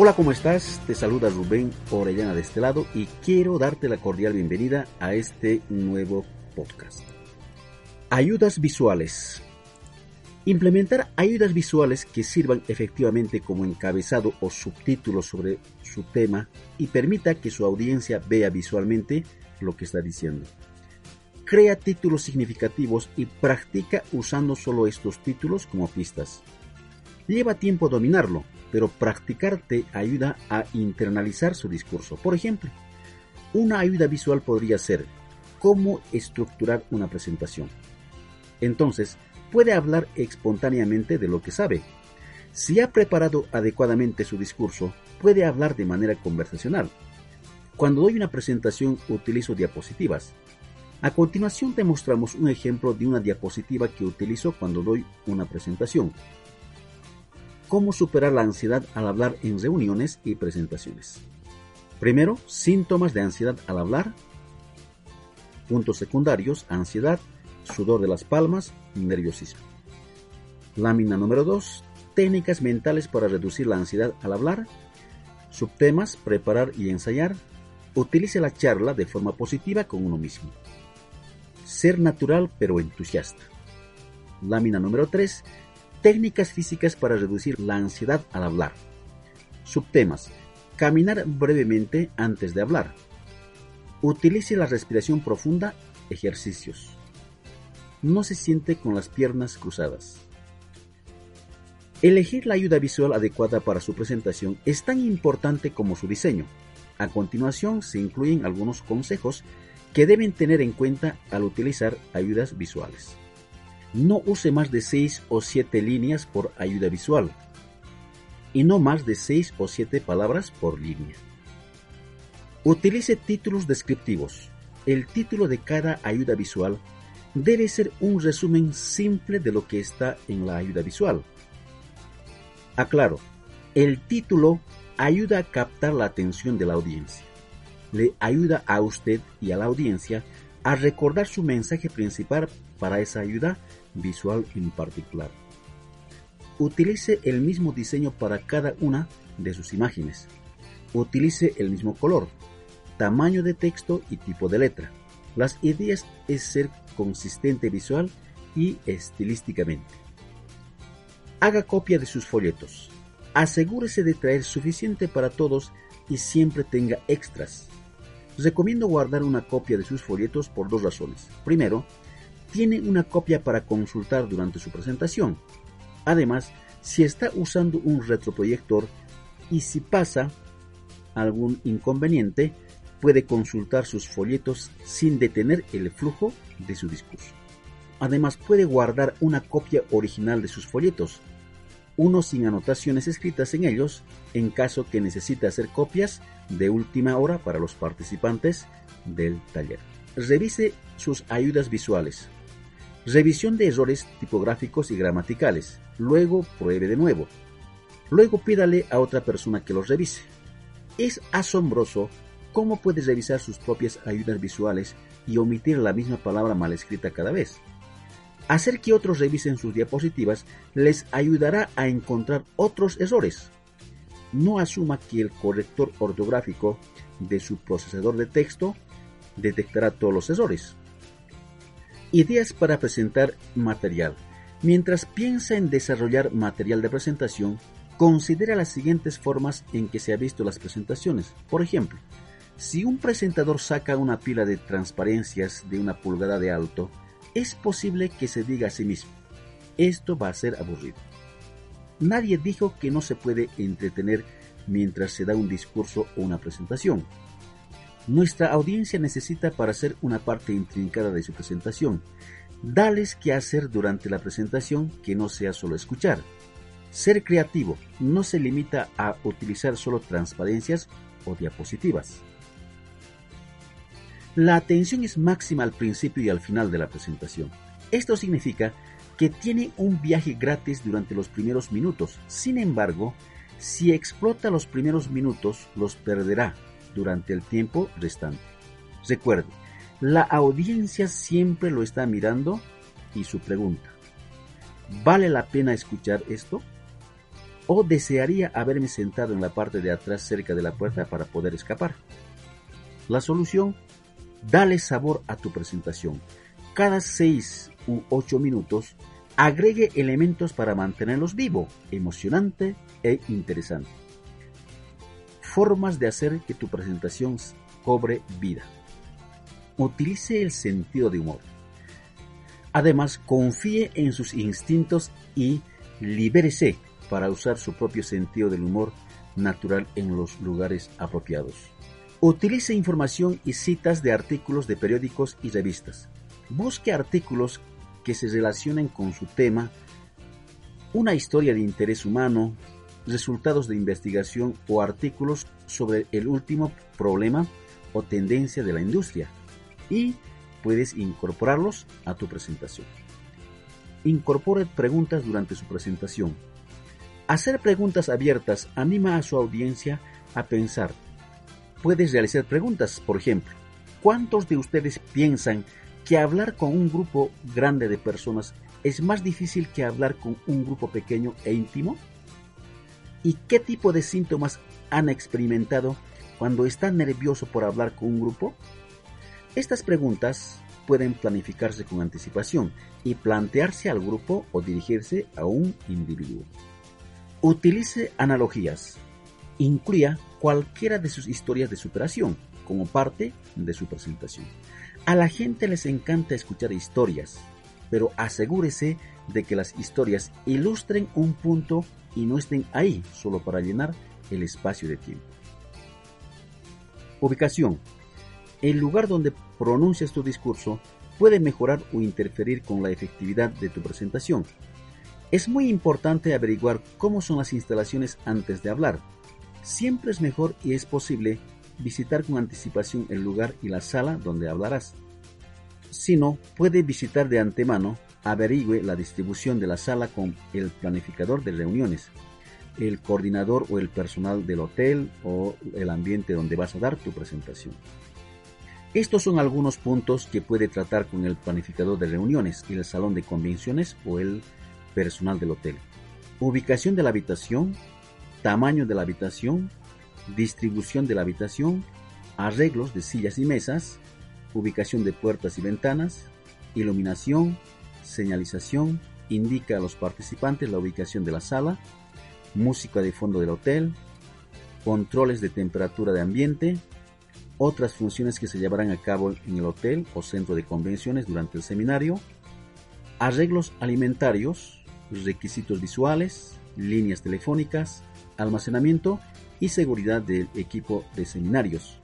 Hola, ¿cómo estás? Te saluda Rubén Orellana de este lado y quiero darte la cordial bienvenida a este nuevo podcast. Ayudas visuales. Implementar ayudas visuales que sirvan efectivamente como encabezado o subtítulo sobre su tema y permita que su audiencia vea visualmente lo que está diciendo. Crea títulos significativos y practica usando solo estos títulos como pistas. Lleva tiempo dominarlo, pero practicar te ayuda a internalizar su discurso. Por ejemplo, una ayuda visual podría ser cómo estructurar una presentación. Entonces, puede hablar espontáneamente de lo que sabe. Si ha preparado adecuadamente su discurso, puede hablar de manera conversacional. Cuando doy una presentación utilizo diapositivas. A continuación te mostramos un ejemplo de una diapositiva que utilizo cuando doy una presentación cómo superar la ansiedad al hablar en reuniones y presentaciones. Primero, síntomas de ansiedad al hablar. Puntos secundarios, ansiedad, sudor de las palmas, nerviosismo. Lámina número 2, técnicas mentales para reducir la ansiedad al hablar. Subtemas, preparar y ensayar. Utilice la charla de forma positiva con uno mismo. Ser natural pero entusiasta. Lámina número 3, Técnicas físicas para reducir la ansiedad al hablar. Subtemas. Caminar brevemente antes de hablar. Utilice la respiración profunda. Ejercicios. No se siente con las piernas cruzadas. Elegir la ayuda visual adecuada para su presentación es tan importante como su diseño. A continuación se incluyen algunos consejos que deben tener en cuenta al utilizar ayudas visuales. No use más de 6 o 7 líneas por ayuda visual y no más de 6 o 7 palabras por línea. Utilice títulos descriptivos. El título de cada ayuda visual debe ser un resumen simple de lo que está en la ayuda visual. Aclaro, el título ayuda a captar la atención de la audiencia. Le ayuda a usted y a la audiencia a recordar su mensaje principal para esa ayuda visual en particular. Utilice el mismo diseño para cada una de sus imágenes. Utilice el mismo color, tamaño de texto y tipo de letra. Las ideas es ser consistente visual y estilísticamente. Haga copia de sus folletos. Asegúrese de traer suficiente para todos y siempre tenga extras. Recomiendo guardar una copia de sus folletos por dos razones. Primero, tiene una copia para consultar durante su presentación. Además, si está usando un retroproyector y si pasa algún inconveniente, puede consultar sus folletos sin detener el flujo de su discurso. Además, puede guardar una copia original de sus folletos, uno sin anotaciones escritas en ellos, en caso que necesite hacer copias de última hora para los participantes del taller. Revise sus ayudas visuales, Revisión de errores tipográficos y gramaticales. Luego pruebe de nuevo. Luego pídale a otra persona que los revise. Es asombroso cómo puede revisar sus propias ayudas visuales y omitir la misma palabra mal escrita cada vez. Hacer que otros revisen sus diapositivas les ayudará a encontrar otros errores. No asuma que el corrector ortográfico de su procesador de texto detectará todos los errores. Ideas para presentar material. Mientras piensa en desarrollar material de presentación, considera las siguientes formas en que se ha visto las presentaciones. Por ejemplo, si un presentador saca una pila de transparencias de una pulgada de alto, es posible que se diga a sí mismo, esto va a ser aburrido. Nadie dijo que no se puede entretener mientras se da un discurso o una presentación. Nuestra audiencia necesita para ser una parte intrincada de su presentación. Dales qué hacer durante la presentación que no sea solo escuchar. Ser creativo no se limita a utilizar solo transparencias o diapositivas. La atención es máxima al principio y al final de la presentación. Esto significa que tiene un viaje gratis durante los primeros minutos. Sin embargo, si explota los primeros minutos, los perderá durante el tiempo restante. Recuerde, la audiencia siempre lo está mirando y su pregunta, ¿vale la pena escuchar esto? ¿O desearía haberme sentado en la parte de atrás cerca de la puerta para poder escapar? La solución, dale sabor a tu presentación. Cada 6 u 8 minutos, agregue elementos para mantenerlos vivo, emocionante e interesante. Formas de hacer que tu presentación cobre vida. Utilice el sentido de humor. Además, confíe en sus instintos y libérese para usar su propio sentido del humor natural en los lugares apropiados. Utilice información y citas de artículos de periódicos y revistas. Busque artículos que se relacionen con su tema, una historia de interés humano, resultados de investigación o artículos sobre el último problema o tendencia de la industria y puedes incorporarlos a tu presentación. Incorpore preguntas durante su presentación. Hacer preguntas abiertas anima a su audiencia a pensar. Puedes realizar preguntas, por ejemplo, ¿cuántos de ustedes piensan que hablar con un grupo grande de personas es más difícil que hablar con un grupo pequeño e íntimo? ¿Y qué tipo de síntomas han experimentado cuando están nervioso por hablar con un grupo? Estas preguntas pueden planificarse con anticipación y plantearse al grupo o dirigirse a un individuo. Utilice analogías. Incluya cualquiera de sus historias de superación como parte de su presentación. A la gente les encanta escuchar historias, pero asegúrese de que las historias ilustren un punto y no estén ahí solo para llenar el espacio de tiempo. Ubicación. El lugar donde pronuncias tu discurso puede mejorar o interferir con la efectividad de tu presentación. Es muy importante averiguar cómo son las instalaciones antes de hablar. Siempre es mejor y es posible visitar con anticipación el lugar y la sala donde hablarás. Si no, puede visitar de antemano, averigüe la distribución de la sala con el planificador de reuniones, el coordinador o el personal del hotel o el ambiente donde vas a dar tu presentación. Estos son algunos puntos que puede tratar con el planificador de reuniones, el salón de convenciones o el personal del hotel. Ubicación de la habitación, tamaño de la habitación, distribución de la habitación, arreglos de sillas y mesas, ubicación de puertas y ventanas, iluminación, señalización, indica a los participantes la ubicación de la sala, música de fondo del hotel, controles de temperatura de ambiente, otras funciones que se llevarán a cabo en el hotel o centro de convenciones durante el seminario, arreglos alimentarios, requisitos visuales, líneas telefónicas, almacenamiento y seguridad del equipo de seminarios.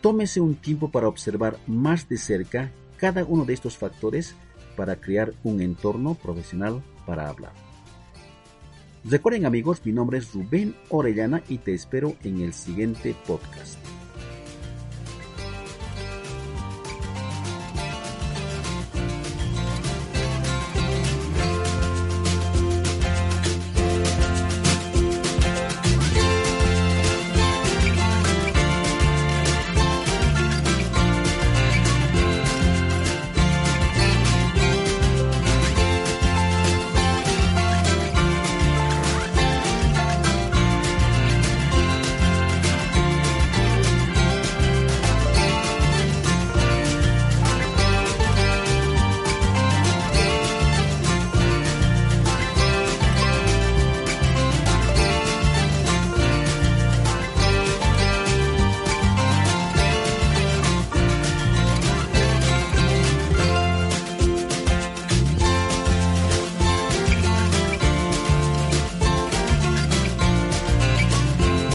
Tómese un tiempo para observar más de cerca cada uno de estos factores para crear un entorno profesional para hablar. Recuerden amigos, mi nombre es Rubén Orellana y te espero en el siguiente podcast.